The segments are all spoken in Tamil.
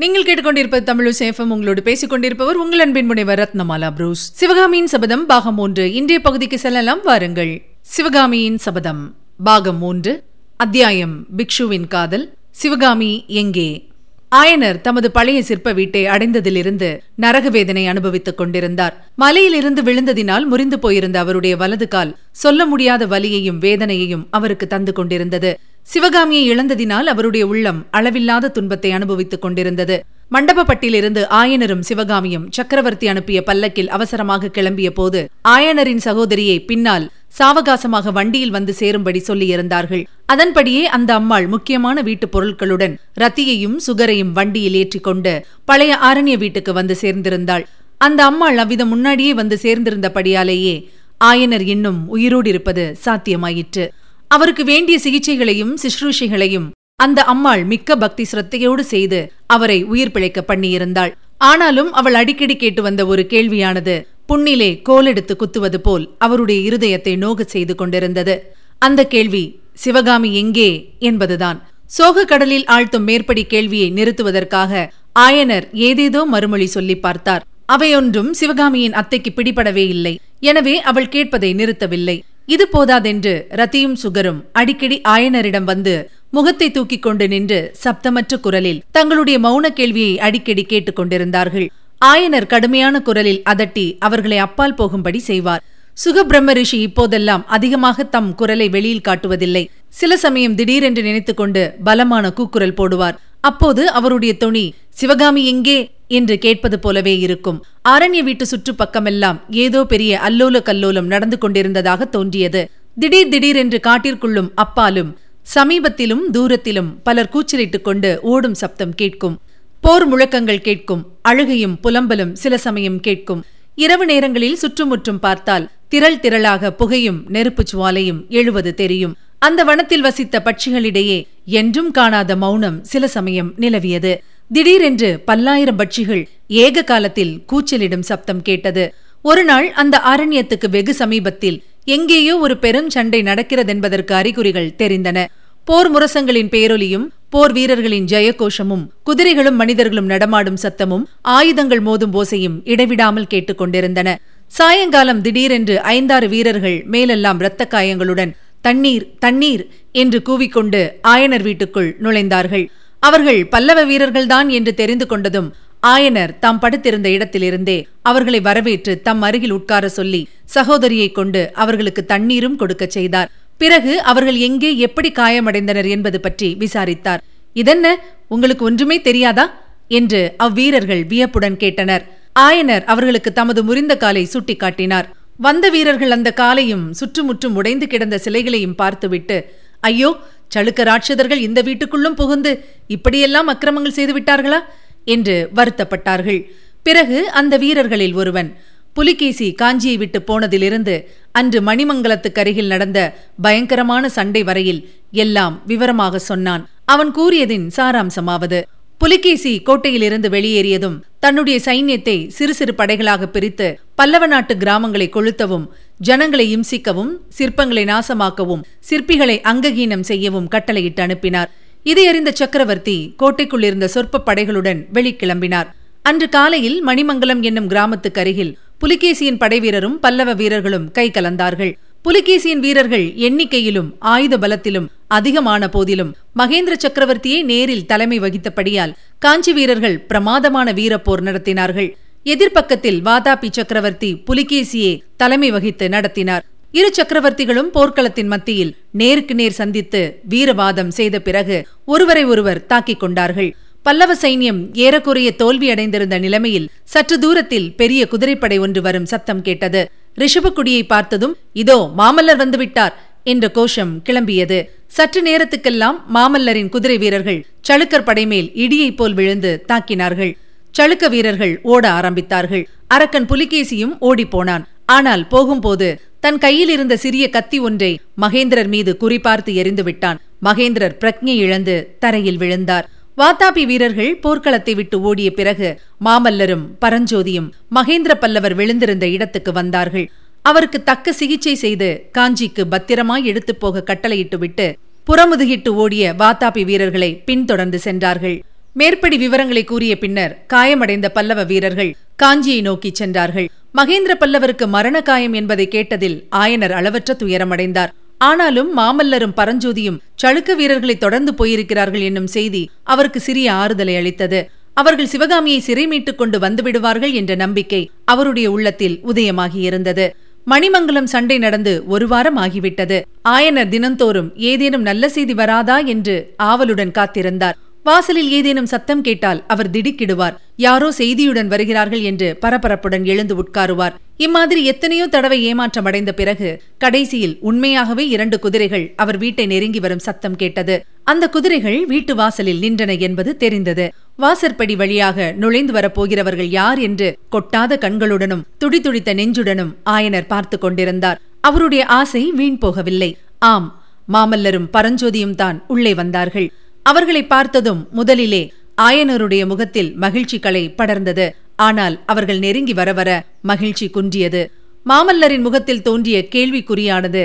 நீங்கள் கேட்டுக்கொண்டிருப்பது தமிழ் சேஃபம் உங்களோடு பேசிக் கொண்டிருப்பவர் உங்கள் அன்பின் முனைவர் ரத்னமாலா புரூஸ். சிவகாமியின் சபதம் பாகம் ஒன்று இன்றைய பகுதிக்கு செல்லலாம் வாருங்கள். சிவகாமியின் சபதம் பாகம் மூன்று அத்தியாயம் பிக்ஷுவின் காதல். சிவகாமி எங்கே? ஆயனர் தமது பழைய சிற்ப வீட்டை அடைந்ததிலிருந்து நரக வேதனை அனுபவித்துக் கொண்டிருந்தார். மலையிலிருந்து விழுந்ததினால் முறிந்து போயிருந்த அவருடைய வலது கால் சொல்ல முடியாத வலியையும் வேதனையையும் அவருக்கு தந்து கொண்டிருந்தது. சிவகாமியை இழந்ததினால் அவருடைய உள்ளம் அளவில்லாத துன்பத்தை அனுபவித்துக் கொண்டிருந்தது. மண்டபப்பட்டிலிருந்து ஆயனரும் சிவகாமியும் சக்கரவர்த்தி அனுப்பிய பல்லக்கில் அவசரமாக கிளம்பிய போது ஆயனரின் சகோதரியை பின்னால் சாவகாசமாக வண்டியில் வந்து சேரும்படி சொல்லியிருந்தார்கள். அதன்படியே அந்த அம்மாள் முக்கியமான வீட்டுப் பொருட்களுடன் ரத்தியையும் சுகரையும் வண்டியில் ஏற்றிக்கொண்டு பழைய ஆரண்ய வீட்டுக்கு வந்து சேர்ந்திருந்தாள். அந்த அம்மாள் அவ்விதம் முன்னாடியே வந்து சேர்ந்திருந்தபடியாலேயே ஆயனர் இன்னும் உயிரோடு இருப்பது சாத்தியமாயிற்று. அவருக்கு வேண்டிய சிகிச்சைகளையும் சிஸ்ரூஷைகளையும் அந்த அம்மாள் மிக்க பக்தி சிரத்தையோடு செய்து அவரை உயிர் பிழைக்க பண்ணியிருந்தாள். ஆனாலும் அவள் அடிக்கடி கேட்டு வந்த ஒரு கேள்வியானது புண்ணிலே கோலெடுத்து குத்துவது போல் அவருடைய இருதயத்தை நோகச் செய்து கொண்டிருந்தது. அந்த கேள்வி சிவகாமி எங்கே? என்பதுதான். சோக கடலில் ஆழ்த்தும் மேற்படி கேள்வியை நிறுத்துவதற்காக ஆயனர் ஏதேதோ மறுமொழி சொல்லி பார்த்தார். அவையொன்றும் சிவகாமியின் அத்தைக்கு பிடிபடவே இல்லை. எனவே அவள் கேட்பதை நிறுத்தவில்லை. இது போதாதென்று ரத்தியும் சுகரும் அடிக்கடி ஆயனரிடம் வந்து முகத்தை தூக்கிக் கொண்டு நின்று சப்தமற்ற குரலில் தங்களுடைய மௌன கேள்வியை அடிக்கடி கேட்டுக் கொண்டிருந்தார்கள். ஆயனர் கடுமையான குரலில் அதட்டி அவர்களை அப்பால் போகும்படி செய்வார். சுகபிரம்ம ரிஷி இப்போதெல்லாம் அதிகமாக தம் குரலை வெளியில் காட்டுவதில்லை. சில சமயம் திடீரென்று நினைத்துக்கொண்டு பலமான கூக்குரல் போடுவார். அப்போது அவருடைய தொனி சிவகாமி எங்கே? என்று கேட்பது போலவே இருக்கும். ஆரண்ய வீட்டு சுற்றுப்பக்கமெல்லாம் ஏதோ பெரிய அல்லோல கல்லோலம் நடந்து கொண்டிருந்ததாக தோன்றியது. திடீர் திடீரென்று காட்டிற்குள்ளும் அப்பாலும் சமீபத்திலும் தூரத்திலும் பலர் கூச்சலிட்டுக் கொண்டு ஓடும் சப்தம் கேட்கும். போர் முழக்கங்கள் கேட்கும் அழுகையும் புலம்பலும் சில சமயம் கேட்கும். இரவு நேரங்களில் சுற்றுமுற்றும் பார்த்தால் திரள் திரளாக புகையும் நெருப்புச் சுவாலையும் எழுவது தெரியும். அந்த வனத்தில் வசித்த பட்சிகளிடையே என்றும் காணாத மௌனம் சில சமயம் நிலவியது. திடீரென்று பல்லாயிரம் பட்சிகள் ஏக காலத்தில் கூச்சலிடும் சப்தம் கேட்டது. ஒருநாள் அந்த அரண்யத்துக்கு வெகு சமீபத்தில் எங்கேயோ ஒரு பெரும் சண்டை நடக்கிறதென்பதற்கு அறிகுறிகள் தெரிந்தன. போர் முரசங்களின் பேரொலியும் போர் வீரர்களின் ஜெயகோஷமும் குதிரைகளும் மனிதர்களும் நடமாடும் சத்தமும் ஆயுதங்கள் மோதும் ஓசையும் இடைவிடாமல் கேட்டுக்கொண்டிருந்தன சாயங்காலம் திடீரென்று ஐந்தாறு வீரர்கள் மேலெல்லாம் இரத்த காயங்களுடன் தண்ணீர் தண்ணீர் என்று கூவிக்கொண்டு ஆயனர் வீட்டுக்குள் நுழைந்தார்கள். அவர்கள் பல்லவ வீரர்கள்தான் என்று தெரிந்து கொண்டதும் ஆயனர் தாம் படுத்திருந்த இடத்திலிருந்தே அவர்களை வரவேற்று தம் அருகில் உட்கார சொல்லி சகோதரியை கொண்டு அவர்களுக்கு தண்ணீரும் கொடுக்கச் செய்தார். பிறகு அவர்கள் எங்கே எப்படி காயமடைந்தனர் என்பது பற்றி விசாரித்தார். இதென்ன? உங்களுக்கு ஒன்றுமே தெரியாதா? என்று அவ்வீரர்கள் வியப்புடன் கேட்டனர். ஆயனர் அவர்களுக்கு தமது முறிந்த காலை சுட்டிக்காட்டினார். வந்த வீரர்கள் அந்த காலையும் சுற்றுமுற்றும் உடைந்து கிடந்த சிலைகளையும் பார்த்துவிட்டு ஐயோ சளுக்க ராட்சதர்கள் இந்த வீட்டுக்குள்ளும் புகுந்து இப்படியெல்லாம் அக்கிரமங்கள் செய்து விட்டார்களா? என்று வருத்தப்பட்டார்கள். பிறகு அந்த வீரர்களில் ஒருவன் புலிகேசி காஞ்சியை விட்டு போனதிலிருந்து அன்று மணிமங்கலத்துக்கு அருகில் நடந்த பயங்கரமான சண்டை வரையில் எல்லாம் விவரமாக சொன்னான். அவன் கூறியதின் சாராம்சமாவது புலிகேசி கோட்டையிலிருந்து வெளியேறியதும் தன்னுடைய சைன்யத்தை சிறு சிறு படைகளாக பிரித்து பல்லவ நாட்டு கிராமங்களை கொளுத்தவும் ஜனங்களை இம்சிக்கவும் சிற்பங்களை நாசமாக்கவும் சிற்பிகளை அங்ககீனம் செய்யவும் கட்டளையிட்டு அனுப்பினார். இதை அறிந்த சக்கரவர்த்தி கோட்டைக்குள் இருந்த சொற்ப படைகளுடன் வெளிக்கிளம்பினார். அன்று காலையில் மணிமங்கலம் என்னும் கிராமத்துக்கு அருகில் புலிகேசியின் படைவீரரும் பல்லவ வீரர்களும் கை கலந்தார்கள். புலிகேசியின் வீரர்கள் எண்ணிக்கையிலும் ஆயுத பலத்திலும் அதிகமான போதிலும் மகேந்திர சக்கரவர்த்தியை நேரில் தலைமை வகித்தபடியால் காஞ்சி வீரர்கள் பிரமாதமான வீரப்போர் நடத்தினார்கள். எதிர்ப்பக்கத்தில் வாதாபி சக்கரவர்த்தி புலிகேசியே தலைமை வகித்து நடத்தினார். இரு சக்கரவர்த்திகளும் போர்க்களத்தின் மத்தியில் நேருக்கு நேர் சந்தித்து வீரவாதம் செய்த பிறகு ஒருவரை ஒருவர் தாக்கிக் கொண்டார்கள். பல்லவ சைன்யம் ஏறக்குறைய தோல்வியடைந்திருந்த நிலைமையில் சற்று தூரத்தில் பெரிய குதிரைப்படை ஒன்று வரும் சத்தம் கேட்டது. ரிஷபக்குடியை பார்த்ததும் இதோ மாமல்லர் வந்துவிட்டார் என்ற கோஷம் கிளம்பியது. சற்று நேரத்துக்கெல்லாம் மாமல்லரின் குதிரை வீரர்கள் சளுக்கர் படைமேல் இடியைப் போல் விழுந்து தாக்கினார்கள். சளுக்க வீரர்கள் ஓட ஆரம்பித்தார்கள். அரக்கன் புலிகேசியும் ஓடிப்போனான். ஆனால் போகும்போது தன் கையில் இருந்த சிறிய கத்தி ஒன்றை மகேந்திரர் மீது குறிபார்த்து எரிந்து விட்டான். மகேந்திரர் பிரக்ஞை இழந்து தரையில் விழுந்தார். வாத்தாபி வீரர்கள் போர்க்களத்தை விட்டு ஓடிய பிறகு மாமல்லரும் பரஞ்சோதியும் மகேந்திர பல்லவர் விழுந்திருந்த இடத்துக்கு வந்தார்கள். அவருக்கு தக்க சிகிச்சை செய்து காஞ்சிக்கு பத்திரமாய் எடுத்துப் போக கட்டளையிட்டு விட்டு புறமுதுகிட்டு ஓடிய வாத்தாபி வீரர்களை பின்தொடர்ந்து சென்றார்கள். மேற்படி விவரங்களை கூறிய பின்னர் காயமடைந்த பல்லவ வீரர்கள் காஞ்சியை நோக்கிச் சென்றார்கள். மகேந்திர பல்லவருக்கு மரண காயம் என்பதை கேட்டதில் ஆயனர் அளவற்ற துயரமடைந்தார். ஆனாலும் மாமல்லரும் பரஞ்சோதியும் சளுக்க வீரர்களை தொடர்ந்து போயிருக்கிறார்கள் என்னும் செய்தி அவருக்கு சிறிய ஆறுதலை அளித்தது. அவர்கள் சிவகாமியை சிறை மீட்டுக் கொண்டு வந்துவிடுவார்கள் என்ற நம்பிக்கை அவருடைய உள்ளத்தில் உதயமாகியிருந்தது மணிமங்கலம் சண்டை நடந்து ஒரு வாரம் ஆகிவிட்டது. ஆயனர் தினந்தோறும் ஏதேனும் நல்ல செய்தி வராதா என்று ஆவலுடன் காத்திருந்தார். வாசலில் ஏதேனும் சத்தம் கேட்டால் அவர் திடுக்கிடுவார். யாரோ செய்தியுடன் வருகிறார்கள் என்று பரபரப்புடன் எழுந்து உட்காருவார். இம்மாதிரி எத்தனையோ தடவை ஏமாற்றம் அடைந்த பிறகு கடைசியில் உண்மையாகவே இரண்டு குதிரைகள் அவர் வீட்டை நெருங்கி வரும் சத்தம் கேட்டது. அந்த குதிரைகள் வீட்டு வாசலில் நின்றன என்பது தெரிந்தது. வாசற்படி வழியாக நுழைந்து வரப்போகிறவர்கள் யார் என்று கொட்டாத கண்களுடனும் துடிதுடித்த நெஞ்சுடனும் ஆயனர் பார்த்து கொண்டிருந்தார். அவருடைய ஆசை வீண் போகவில்லை. ஆம் மாமல்லரும் பரஞ்சோதியும் தான் உள்ளே வந்தார்கள். அவர்களை பார்த்ததும் முதலிலே ஆயனருடைய முகத்தில் மகிழ்ச்சி களை படர்ந்தது. ஆனால் அவர்கள் நெருங்கி வர வர மகிழ்ச்சி குன்றியது. மாமல்லரின் முகத்தில் தோன்றிய கேள்விக்குறியானது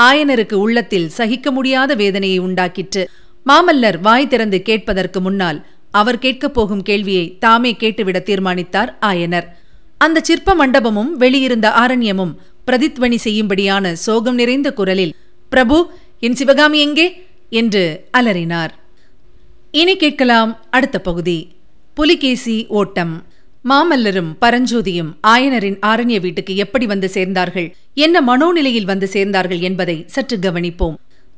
ஆயனருக்கு உள்ளத்தில் சகிக்க முடியாத வேதனையை உண்டாக்கிற்று. மாமல்லர் வாய் திறந்து கேட்பதற்கு முன்னால் அவர் கேட்கப் போகும் கேள்வியை தாமே கேட்டுவிட தீர்மானித்தார் ஆயனர். அந்த சிற்ப மண்டபமும் வெளியிருந்த ஆரண்யமும் பிரதித்வனி செய்யும்படியான சோகம் நிறைந்த குரலில் பிரபு என் சிவகாமி எங்கே? என்று அலறினார். இனி கேட்கலாம் அடுத்த பகுதி. புலிகேசி ஓட்டம். மாமல்லரும் பரஞ்சோதியும் ஆயனரின் ஆரண்ய வீட்டுக்கு எப்படி வந்து சேர்ந்தார்கள்? என்ன மனோநிலையில் வந்து சேர்ந்தார்கள் என்பதை சற்று கவனிப்போம்.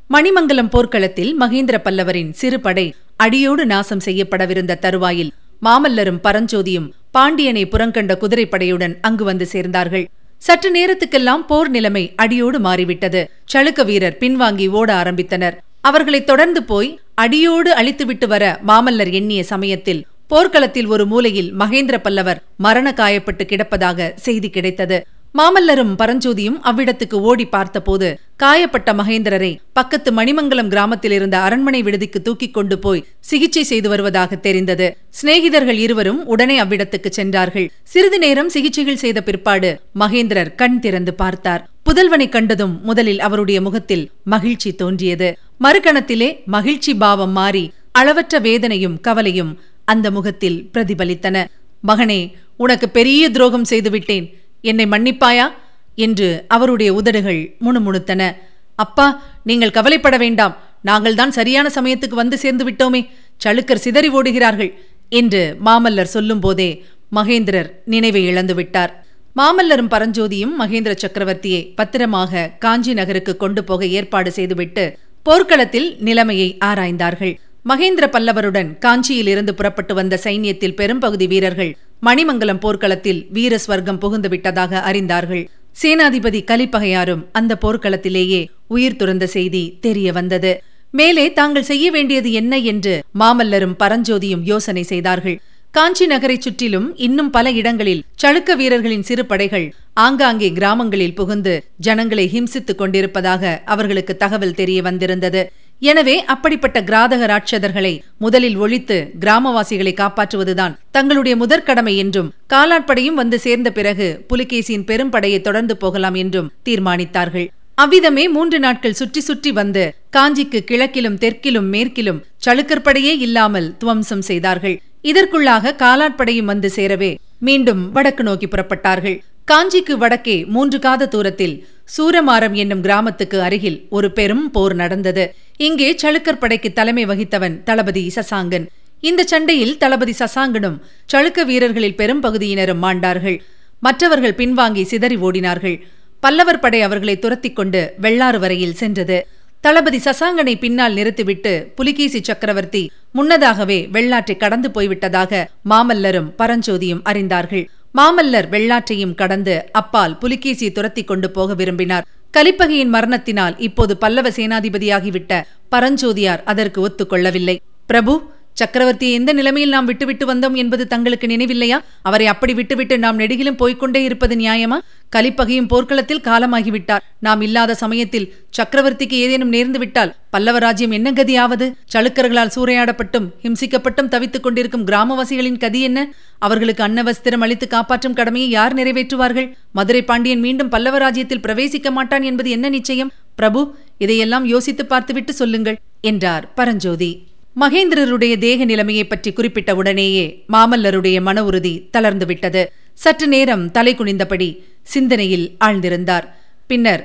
மணிமங்கலம் போர்க்களத்தில் மகேந்திர பல்லவரின் சிறு படை அடியோடு நாசம் செய்யப்படவிருந்த தருவாயில் மாமல்லரும் பரஞ்சோதியும் பாண்டியனை புறங்கண்ட குதிரைப்படையுடன் அங்கு வந்து சேர்ந்தார்கள். சற்று நேரத்துக்கெல்லாம் போர் நிலைமை அடியோடு மாறிவிட்டது. சளுக்க வீரர் பின்வாங்கி ஓட ஆரம்பித்தனர். அவர்களை தொடர்ந்து போய் அடியோடு அழித்துவிட்டு வர மாமல்லர் எண்ணிய சமயத்தில் போர்க்களத்தில் ஒரு மூலையில் மகேந்திர பல்லவர் மரண காயப்பட்டு கிடப்பதாக செய்தி கிடைத்தது. மாமல்லரும் பரஞ்சோதியும் அவ்விடத்துக்கு ஓடி பார்த்தபோது காயப்பட்ட மகேந்திரரை பக்கத்து மணிமங்கலம் கிராமத்தில் இருந்த அரண்மனை விடுதிக்கு தூக்கிக் கொண்டு போய் சிகிச்சை செய்து வருவதாக தெரிந்தது. சிநேகிதர்கள் இருவரும் உடனே அவ்விடத்துக்கு சென்றார்கள். சிறிது நேரம் சிகிச்சைகள் செய்த பிற்பாடு மகேந்திரர் கண் திறந்து பார்த்தார். புதல்வனை கண்டதும் முதலில் அவருடைய முகத்தில் மகிழ்ச்சி தோன்றியது. மறுகணத்திலே மகிழ்ச்சி பாவம் மாறி அளவற்ற வேதனையும் கவலையும் அந்த முகத்தில் பிரதிபலித்தன. மகனே உனக்கு பெரிய துரோகம் செய்துவிட்டேன். என்னை மன்னிப்பாயா? என்று அவருடைய உதடுகள் முணுமுணுத்தன. அப்பா நீங்கள் கவலைப்பட வேண்டாம். நாங்கள்தான் சரியான சமயத்துக்கு வந்து சேர்ந்து விட்டோமே. சளுக்கர் சிதறி ஓடுகிறார்கள் என்று மாமல்லர் சொல்லும்போதே மகேந்திரர் நினைவை இழந்து விட்டார். மாமல்லரும் பரஞ்சோதியும் மகேந்திர சக்கரவர்த்தியை பத்திரமாக காஞ்சி நகருக்கு கொண்டு போக ஏற்பாடு செய்துவிட்டு போர்க்களத்தில் நிலைமையை ஆராய்ந்தார்கள். மகேந்திர பல்லவருடன் காஞ்சியில் இருந்து புறப்பட்டு வந்த சைன்யத்தில் பெரும்பகுதி வீரர்கள் மணிமங்கலம் போர்க்களத்தில் வீர ஸ்வர்க்கம் புகுந்து விட்டதாக அறிந்தார்கள். சேனாதிபதி கலிப்பகையாரும் அந்த போர்க்களத்திலேயே உயிர் துறந்த செய்தி தெரிய வந்தது. மேலே தாங்கள் செய்ய வேண்டியது என்ன என்று மாமல்லரும் பரஞ்சோதியும் யோசனை செய்தார்கள். காஞ்சி நகரைச் சுற்றிலும் இன்னும் பல இடங்களில் சளுக்க வீரர்களின் சிறு படைகள் ஆங்காங்கே கிராமங்களில் புகுந்து ஜனங்களை ஹிம்சித்துக் கொண்டிருப்பதாக அவர்களுக்கு தகவல் தெரிய வந்திருந்தது. எனவே அப்படிப்பட்ட கிராதக ராட்சதர்களை முதலில் ஒழித்து கிராமவாசிகளை காப்பாற்றுவதுதான் தங்களுடைய முதற்கடமை என்றும் காலாட்படையும் வந்து சேர்ந்த பிறகு புலிகேசியின் பெரும்படையை தொடர்ந்து போகலாம் என்றும் தீர்மானித்தார்கள். அவ்விதமே மூன்று நாட்கள் சுற்றி சுற்றி வந்து காஞ்சிக்கு கிழக்கிலும் தெற்கிலும் மேற்கிலும் சளுக்கற்படையே இல்லாமல் துவம்சம் செய்தார்கள். இதற்குள்ளாக காலாட்படையும் வந்து சேரவே மீண்டும் வடக்கு நோக்கி புறப்பட்டார்கள். காஞ்சிக்கு வடக்கே மூன்று காத தூரத்தில் சூரமாரம் என்னும் கிராமத்துக்கு அருகில் ஒரு பெரும் போர் நடந்தது. இங்கே சளுக்கர் படைக்கு தலைமை வகித்தவன் தளபதி சசாங்கன். இந்த சண்டையில் தளபதி சசாங்கனும் சளுக்க வீரர்களில் பெரும் பகுதியினரும் மாண்டார்கள். மற்றவர்கள் பின்வாங்கி சிதறி ஓடினார்கள். பல்லவர் படை அவர்களை துரத்திக் கொண்டு வெள்ளாறு வரையில் சென்றது. தளபதி சசாங்கனை பின்னால் நிறுத்திவிட்டு புலிகேசி சக்கரவர்த்தி முன்னதாகவே வெள்ளாற்றை கடந்து போய்விட்டதாக மாமல்லரும் பரஞ்சோதியும் அறிந்தார்கள். மாமல்லர் வெள்ளாற்றையும் கடந்து அப்பால் புலிகேசி துரத்திக் கொண்டு போக விரும்பினார். கலிப்பகையின் மரணத்தினால் இப்போது பல்லவ சேனாதிபதியாகிவிட்ட பரஞ்சோதியார் அதற்கு ஒத்துக்கொள்ளவில்லை. பிரபு சக்கரவர்த்தியை எந்த நிலைமையில் நாம் விட்டுவிட்டு வந்தோம் என்பது தங்களுக்கு நினைவில்லையா? அவரை அப்படி விட்டுவிட்டு நாம் நெடுகிலும் போய்க்கொண்டே இருப்பது நியாயமா? கலிப்பகையும் போர்க்களத்தில் காலமாகிவிட்டார். நாம் இல்லாத சமயத்தில் சக்கரவர்த்திக்கு ஏதேனும் நேர்ந்து விட்டால் பல்லவ ராஜ்யம் என்ன கதியாவது? சளுக்கர்களால் சூறையாடப்பட்டும் ஹிம்சிக்கப்பட்டும் தவித்துக் கொண்டிருக்கும் கிராமவாசிகளின் கதி என்ன? அவர்களுக்கு அன்னவஸ்திரம் அளித்து காப்பாற்றும் கடமையை யார் நிறைவேற்றுவார்கள்? மதுரை பாண்டியன் மீண்டும் பல்லவ ராஜ்யத்தில் பிரவேசிக்க மாட்டான் என்பது என்ன நிச்சயம்? பிரபு இதையெல்லாம் யோசித்து பார்த்துவிட்டு சொல்லுங்கள் என்றார் பரஞ்சோதி. மகேந்திரருடைய தேக நிலைமையை பற்றி குறிப்பிட்ட உடனேயே மாமல்லருடைய மன உறுதி தளர்ந்து விட்டது சற்று நேரம் தலை குனிந்தபடி சிந்தனையில் ஆழ்ந்திருந்தார். பின்னர்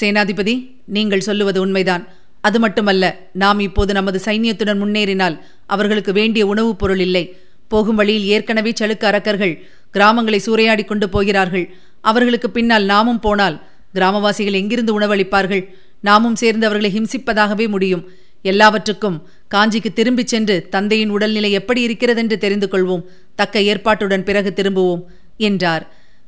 சேனாதிபதி நீங்கள் சொல்லுவது உண்மைதான். அது மட்டுமல்ல நாம் இப்போது நமது சைன்யத்துடன் முன்னேறினால் அவர்களுக்கு வேண்டிய உணவுப் பொருள் இல்லை. போகும் வழியில் ஏற்கனவே சளுக்கு அரக்கர்கள் கிராமங்களை சூறையாடி கொண்டு போகிறார்கள். அவர்களுக்கு பின்னால் நாமும் போனால் கிராமவாசிகள் எங்கிருந்து உணவளிப்பார்கள்? நாமும் சேர்ந்து அவர்களை ஹிம்சிப்பதாகவே முடியும். எல்லாவற்றுக்கும் காஞ்சிக்கு திரும்பிச் சென்று தந்தையின் உடல்நிலை எப்படி இருக்கிறதென்று தெரிந்து கொள்வோம். தக்க ஏற்பாட்டுடன் பிறகு திரும்புவோம் என்றார்.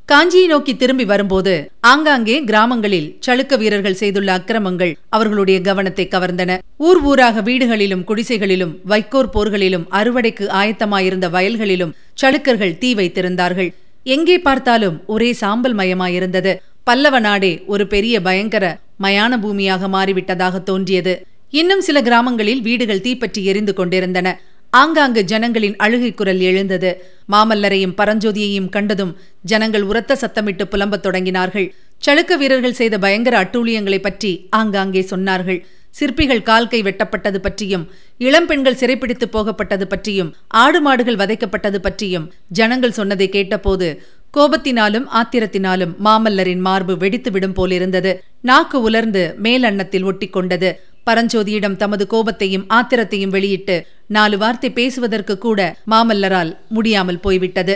காஞ்சியை நோக்கி திரும்பி வரும்போது ஆங்காங்கே கிராமங்களில் சளுக்க வீரர்கள் செய்துள்ள அக்கிரமங்கள் அவர்களுடைய கவனத்தை கவர்ந்தன. ஊர் ஊராக வீடுகளிலும் குடிசைகளிலும் வைக்கோர் போர்களிலும் அறுவடைக்கு ஆயத்தமாயிருந்த வயல்களிலும் சளுக்கர்கள் தீ வைத்திருந்தார்கள். எங்கே பார்த்தாலும் ஒரே சாம்பல் மயமாயிருந்தது. பல்லவ நாடே ஒரு பெரிய பயங்கர மயான பூமியாக மாறிவிட்டதாக தோன்றியது. இன்னும் சில கிராமங்களில் வீடுகள் தீப்பற்றி எரிந்து கொண்டிருந்தன. ஆங்காங்கு ஜனங்களின் அழுகை குரல் எழுந்தது. மாமல்லரையும் பரஞ்சோதியையும் கண்டதும் ஜனங்கள் உரத்த சத்தமிட்டு புலம்பத் தொடங்கினார்கள். சளுக்க வீரர்கள் செய்த பயங்கர அட்டூழியங்களை பற்றி ஆங்காங்கே சொன்னார்கள். சிற்பிகள் கால்கை வெட்டப்பட்டது பற்றியும் இளம்பெண்கள் சிறைப்பிடித்து போகப்பட்டது பற்றியும் ஆடு மாடுகள் வதைக்கப்பட்டது பற்றியும் ஜனங்கள் சொன்னதை கேட்டபோது கோபத்தினாலும் ஆத்திரத்தினாலும் மாமல்லரின் மார்பு வெடித்து விடும் போலிருந்தது. நாக்கு உலர்ந்து மேலன்னத்தில் ஒட்டி கொண்டது. பரஞ்சோதியிடம் தமது கோபத்தையும் ஆத்திரத்தையும் வெளியிட்டு நாலு வார்த்தை பேசுவதற்கு கூட மாமல்லரால் முடியாமல் போய்விட்டது.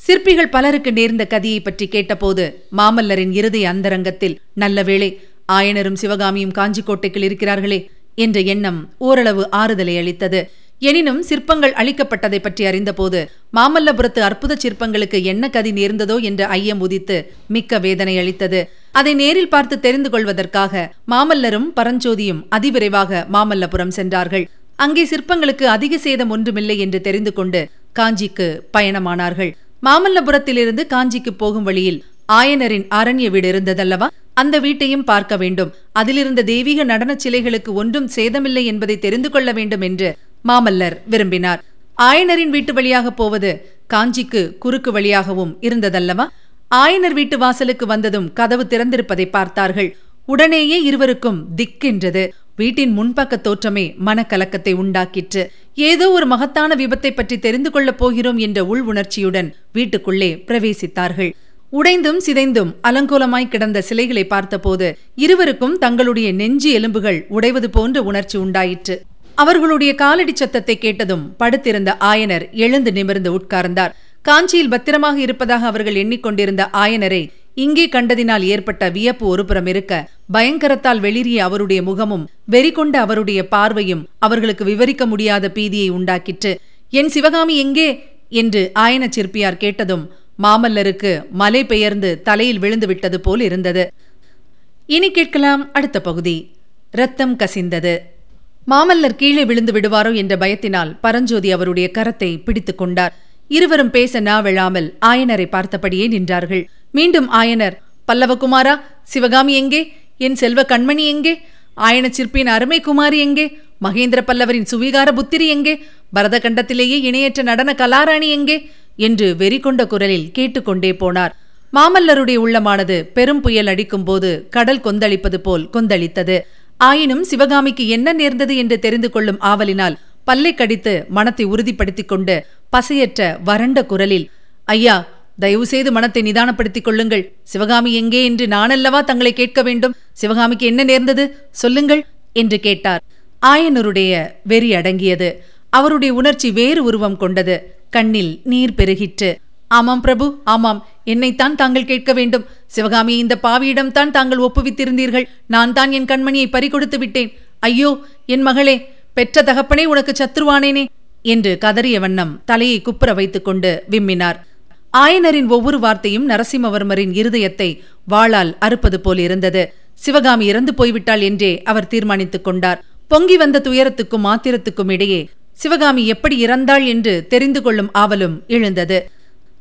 சிற்பிகள் பலருக்கு நேர்ந்த கதியை பற்றி கேட்டபோது மாமல்லரின் இருதய அந்தரங்கத்தில் நல்ல வேளை ஆயனரும் சிவகாமியும் காஞ்சிக்கோட்டைக்குள் இருக்கிறார்களே என்ற எண்ணம் ஓரளவு ஆறுதலை அளித்தது. எனினும் சிற்பங்கள் அளிக்கப்பட்டதை பற்றி அறிந்தபோது மாமல்லபுரத்து அற்புத சிற்பங்களுக்கு என்ன கதி நேர்ந்ததோ என்ற ஐயம் உதித்து மிக்க வேதனை அளித்தது. அதை நேரில் பார்த்து தெரிந்து கொள்வதற்காக மாமல்லரும் பரஞ்சோதியும் அதிவிரைவாக மாமல்லபுரம் சென்றார்கள். அங்கே சிற்பங்களுக்கு அதிக சேதம் ஒன்றுமில்லை என்று தெரிந்து கொண்டு காஞ்சிக்கு பயணமானார்கள். மாமல்லபுரத்திலிருந்து காஞ்சிக்கு போகும் வழியில் ஆயனரின் அரண்ய வீடு இருந்ததல்லவா? அந்த வீட்டையும் பார்க்க வேண்டும். அதிலிருந்த தெய்வீக நடன சிலைகளுக்கு ஒன்றும் சேதமில்லை என்பதை தெரிந்து கொள்ள வேண்டும் என்று மாமல்லர் விரும்பினார். ஆயனரின் வீட்டு வழியாக போவது காஞ்சிக்கு குறுக்கு வழியாகவும் இருந்ததல்லவா? ஆயனர் வீட்டு வாசலுக்கு வந்ததும் கதவு திறந்திருப்பதை பார்த்தார்கள். உடனேயே இருவருக்கும் திக்கென்றது. வீட்டின் முன்பக்க தோற்றமே மனக்கலக்கத்தை உண்டாக்கிற்று. ஏதோ ஒரு மகத்தான விபத்தை பற்றி தெரிந்து கொள்ளப் போகிறோம் என்ற உள் உணர்ச்சியுடன் வீட்டுக்குள்ளே பிரவேசித்தார்கள். உடைந்தும் சிதைந்தும் அலங்கோலமாய் கிடந்த சிலைகளை பார்த்தபோது இருவருக்கும் தங்களுடைய நெஞ்சு எலும்புகள் உடைவது போன்ற உணர்ச்சி உண்டாயிற்று. அவர்களுடைய காலடி சத்தத்தை கேட்டதும் படுத்திருந்த ஆயனர் எழுந்து நிமிர்ந்து உட்கார்ந்தார். காஞ்சியில் பத்திரமாக இருப்பதாக அவர்கள் எண்ணிக்கொண்டிருந்த ஆயனரை இங்கே கண்டதினால் ஏற்பட்ட வியப்பு ஒருபுறம் இருக்க பயங்கரத்தால் வெளிரிய அவருடைய முகமும் வெறி கொண்ட அவருடைய பார்வையும் அவர்களுக்கு விவரிக்க முடியாத பீதியை உண்டாக்கிற்று. என் சிவகாமி எங்கே என்று ஆயன சிற்பியார் கேட்டதும் மாமல்லருக்கு மலை பெயர்ந்து தலையில் விழுந்து விட்டது போல் இருந்தது. இனி கேட்கலாம் அடுத்த பகுதி. ரத்தம் கசிந்தது. மாமல்லர் கீழே விழுந்து விடுவாரோ என்ற பயத்தினால் பரஞ்சோதி அவருடைய கரத்தை பிடித்துக் கொண்டார். இருவரும் பேச நாவெழாமல் ஆயனரை பார்த்தபடியே நின்றார்கள். மீண்டும் ஆயனர் பல்லவகுமாரா சிவகாமி எங்கே? என் செல்வ கண்மணி எங்கே? ஆயன சிற்பியின் அருமை குமாரி எங்கே? மகேந்திர பல்லவரின் சுவீகார புத்திரி எங்கே? பரத கண்டத்திலேயே இணையற்ற நடன கலாராணி எங்கே? என்று வெறிகொண்ட குரலில் கேட்டுக்கொண்டே போனார். மாமல்லருடைய உள்ளமானது பெரும் புயல் அடிக்கும் போது கடல் கொந்தளிப்பது போல் கொந்தளித்தது. ஆயினும் சிவகாமிக்கு என்ன நேர்ந்தது என்று தெரிந்து கொள்ளும் ஆவலினால் பல்லை கடித்து மனத்தை உறுதிப்படுத்திக் கொண்டு பசையற்ற வறண்ட குரலில் ஐயா தயவு செய்து மனத்தை நிதானப்படுத்திக் கொள்ளுங்கள். சிவகாமி எங்கே என்று நானல்லவா தங்களை கேட்க வேண்டும்? சிவகாமிக்கு என்ன நேர்ந்தது? சொல்லுங்கள் என்று கேட்டார். ஆயனருடைய வெறி அடங்கியது. அவருடைய உணர்ச்சி வேறு உருவம் கொண்டது. கண்ணில் நீர் பெருகிற்று. ஆமாம் பிரபு ஆமாம். என்னைத்தான் தாங்கள் கேட்க வேண்டும். சிவகாமி இந்த பாவியிடம்தான் தாங்கள் ஒப்புவித்திருந்தீர்கள். நான் தான் என் கண்மணியை பறிகொடுத்து விட்டேன். ஐயோ என் மகளே பெற்ற தகப்பனே உனக்கு சத்ருவானேனே என்று கதறிய வண்ணம் தலையை குப்புற வைத்துக் கொண்டு விம்மினார். ஆயனரின் ஒவ்வொரு வார்த்தையும் நரசிம்மவர்மரின் இருதயத்தை வாளால் அறுப்பது போல் இருந்தது. சிவகாமி இறந்து போய்விட்டாள் என்றே அவர் தீர்மானித்துக் கொண்டார். பொங்கி வந்த துயரத்துக்கும் ஆத்திரத்துக்கும் இடையே சிவகாமி எப்படி இறந்தாள் என்று தெரிந்து கொள்ளும் ஆவலும் எழுந்தது.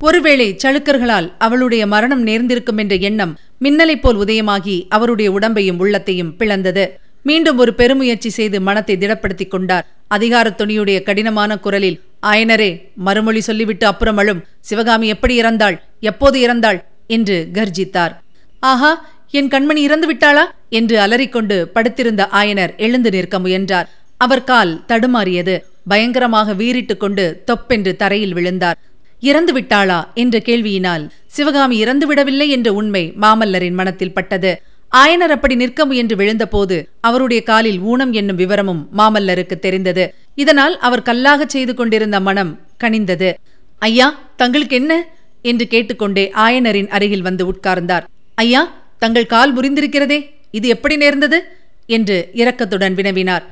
ஒருவேளை சளுக்கர்களால் அவளுடைய மரணம் நேர்ந்திருக்கும் என்ற எண்ணம் மின்னலைப் போல் உதயமாகி அவருடைய உடம்பையும் உள்ளத்தையும் பிளந்தது. மீண்டும் ஒரு பெருமுயற்சி செய்து மனத்தை திடப்படுத்திக் கொண்டார். அதிகாரத் துணியுடைய கடினமான குரலில் ஆயனரே மறுமொழி சொல்லிவிட்டு அப்புறம் அழும். சிவகாமி எப்படி இறந்தாள்? எப்போது இறந்தாள்? என்று கர்ஜித்தார். ஆஹா என் கண்மணி இறந்து விட்டாளா? என்று அலறிக்கொண்டு படுத்திருந்த ஆயனர் எழுந்து நிற்க முயன்றார். அவர் கால் தடுமாறியது. பயங்கரமாக வீறிட்டுக் கொண்டு தொப்பென்று தரையில் விழுந்தார். இறந்து விட்டாளா என்ற கேள்வியினால் சிவகாமி இறந்து விடவில்லை என்ற உண்மை மாமல்லரின் மனத்தில் பட்டது. ஆயனர் அப்படி நிற்க முயன்று விழுந்தபோது அவருடைய காலில் ஊனம் என்னும் விவரமும் மாமல்லருக்கு தெரிந்தது. இதனால் அவர் கல்லாகச் செய்து கொண்டிருந்த மனம் கனிந்தது. ஐயா தங்களுக்கு என்ன? என்று கேட்டுக்கொண்டே ஆயனரின் அருகில் வந்து உட்கார்ந்தார். ஐயா தங்கள் கால் முறிந்திருக்கிறதே இது எப்படி நேர்ந்தது? என்று இரக்கத்துடன் வினவினார்.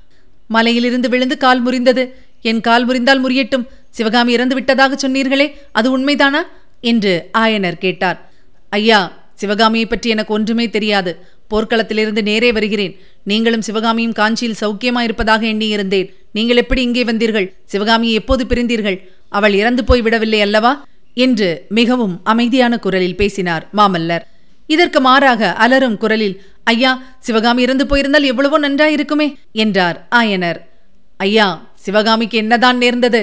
மலையிலிருந்து விழுந்து கால் முறிந்தது. என் கால் முறிந்தால் முறியட்டும். சிவகாமி இறந்து விட்டதாக சொன்னீர்களே அது உண்மைதானா? என்று ஆயனர் கேட்டார். ஐயா சிவகாமியை பற்றி எனக்கு ஒன்றுமே தெரியாது. போர்க்களத்திலிருந்து நேரே வருகிறேன். நீங்களும் சிவகாமியும் காஞ்சியில் சௌக்கியமாயிருப்பதாக எண்ணியிருந்தேன். நீங்கள் எப்படி இங்கே வந்தீர்கள்? சிவகாமியை எப்போது பிரிந்தீர்கள்? அவள் இறந்து போய் விடவில்லை அல்லவா? என்று மிகவும் அமைதியான குரலில் பேசினார் மாமல்லர். இதற்கு மாறாக அலரும் குரலில் ஐயா சிவகாமி இறந்து போயிருந்தால் எவ்வளவோ நன்றாயிருக்குமே என்றார் ஆயனர். ஐயா சிவகாமிக்கு என்னதான் நேர்ந்தது?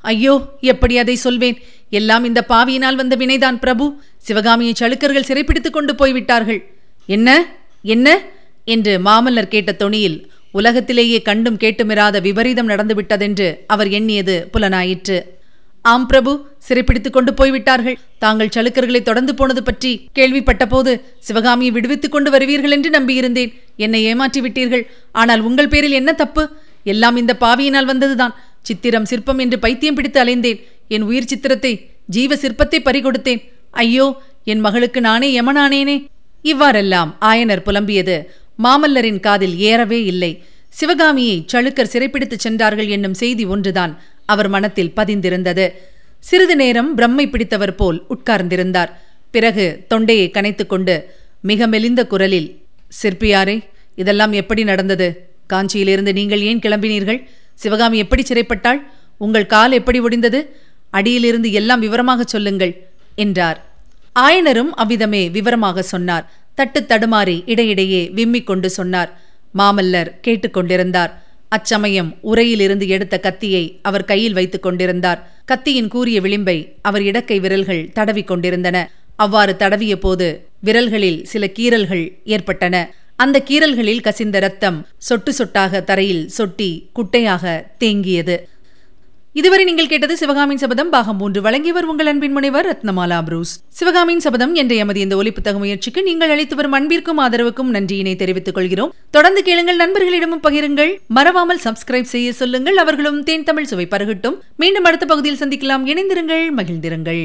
ஐயோ எப்படி அதை சொல்வேன்? எல்லாம் இந்த பாவியினால் வந்த வினைதான் பிரபு. சிவகாமியை சளுக்கர்கள் சிறைப்பிடித்துக் கொண்டு போய்விட்டார்கள். என்ன? என்ன? என்று மாமல்லர் கேட்ட தொனியில் உலகத்திலேயே கண்டும் கேட்டுமிராத விபரீதம் நடந்துவிட்டதென்று அவர் எண்ணியது புலனாயிற்று. ஆம் பிரபு சிறைப்பிடித்துக் கொண்டு போய்விட்டார்கள். தாங்கள் சளுக்கர்களை தொடர்ந்து போனது பற்றி கேள்விப்பட்டபோது சிவகாமியை விடுவித்துக் கொண்டு வருவீர்கள் என்று நம்பியிருந்தேன். என்னை ஏமாற்றி விட்டீர்கள் ஆனால் உங்கள் பேரில் என்ன தப்பு? எல்லாம் இந்த பாவியினால் வந்ததுதான். சித்திரம் சிற்பம் என்று பைத்தியம் பிடித்து அலைந்தேன். என் உயிர் சித்திரத்தை ஜீவ சிற்பத்தை பறிகொடுத்தேன். ஐயோ என் மகளுக்கு நானே யமனானேனே. இவ்வாறெல்லாம் ஆயனர் புலம்பியது. மாமல்லரின் காதில் ஏறவே இல்லை. சிவகாமியை சளுக்கர் சிறைப்பிடித்துச் சென்றார்கள் என்னும் செய்தி ஒன்றுதான் அவர் மனத்தில் பதிந்திருந்தது. சிறிது நேரம் பிரம்மை பிடித்தவர் போல் உட்கார்ந்திருந்தார். பிறகு தொண்டையை கனைத்துக்கொண்டு மிக மெலிந்த குரலில் சிற்பியாரே இதெல்லாம் எப்படி நடந்தது? காஞ்சியிலிருந்து நீங்கள் ஏன் கிளம்பினீர்கள்? சிவகாமி எப்படி சிறைப்பட்டாள்? உங்கள் கால் எப்படி ஒடிந்தது? அடியிலிருந்து எல்லாம் விவரமாகச் சொல்லுங்கள் என்றார். ஆயனரும் அவ்விதமே விவரமாக சொன்னார். தட்டு தடுமாறி இடையிடையே விம்மிக் கொண்டு சொன்னார். மாமல்லர் கேட்டுக்கொண்டிருந்தார் அச்சமயம் உரையிலிருந்து எடுத்த கத்தியை அவர் கையில் வைத்துக் கொண்டிருந்தார். கத்தியின் கூறிய விளிம்பை அவர் இடக்கை விரல்கள் தடவிக் கொண்டிருந்தன. அவ்வாறு தடவிய போது விரல்களில் சில கீறல்கள் ஏற்பட்டன. அந்த கீறல்களில் கசிந்த ரத்தம் சொட்டு சொட்டாக தரையில் சொட்டி குட்டையாக தேங்கியது. இதுவரை நீங்கள் கேட்டது சிவகாமியின் சபதம். பாகம் மூன்று. வழங்கியவர் உங்கள் அன்பின் முனைவர் ரத்னமாலா புரூஸ் சிவகாமியின் சபதம் என்ற எமது இந்த ஒலிப்புத்தக முயற்சிக்கு நீங்கள் அளித்து வரும் அன்பிற்கும் ஆதரவுக்கும் நன்றியினை தெரிவித்துக் கொள்கிறோம். தொடர்ந்து கேளுங்கள் நண்பர்களிடமும் பகிருங்கள். மறவாமல் சப்ஸ்கிரைப் செய்ய சொல்லுங்கள். அவர்களும் தேன் தமிழ் சுவை பருகட்டும். மீண்டும் அடுத்த பகுதியில் சந்திக்கலாம். இணைந்திருங்கள் மகிழ்ந்திருங்கள்.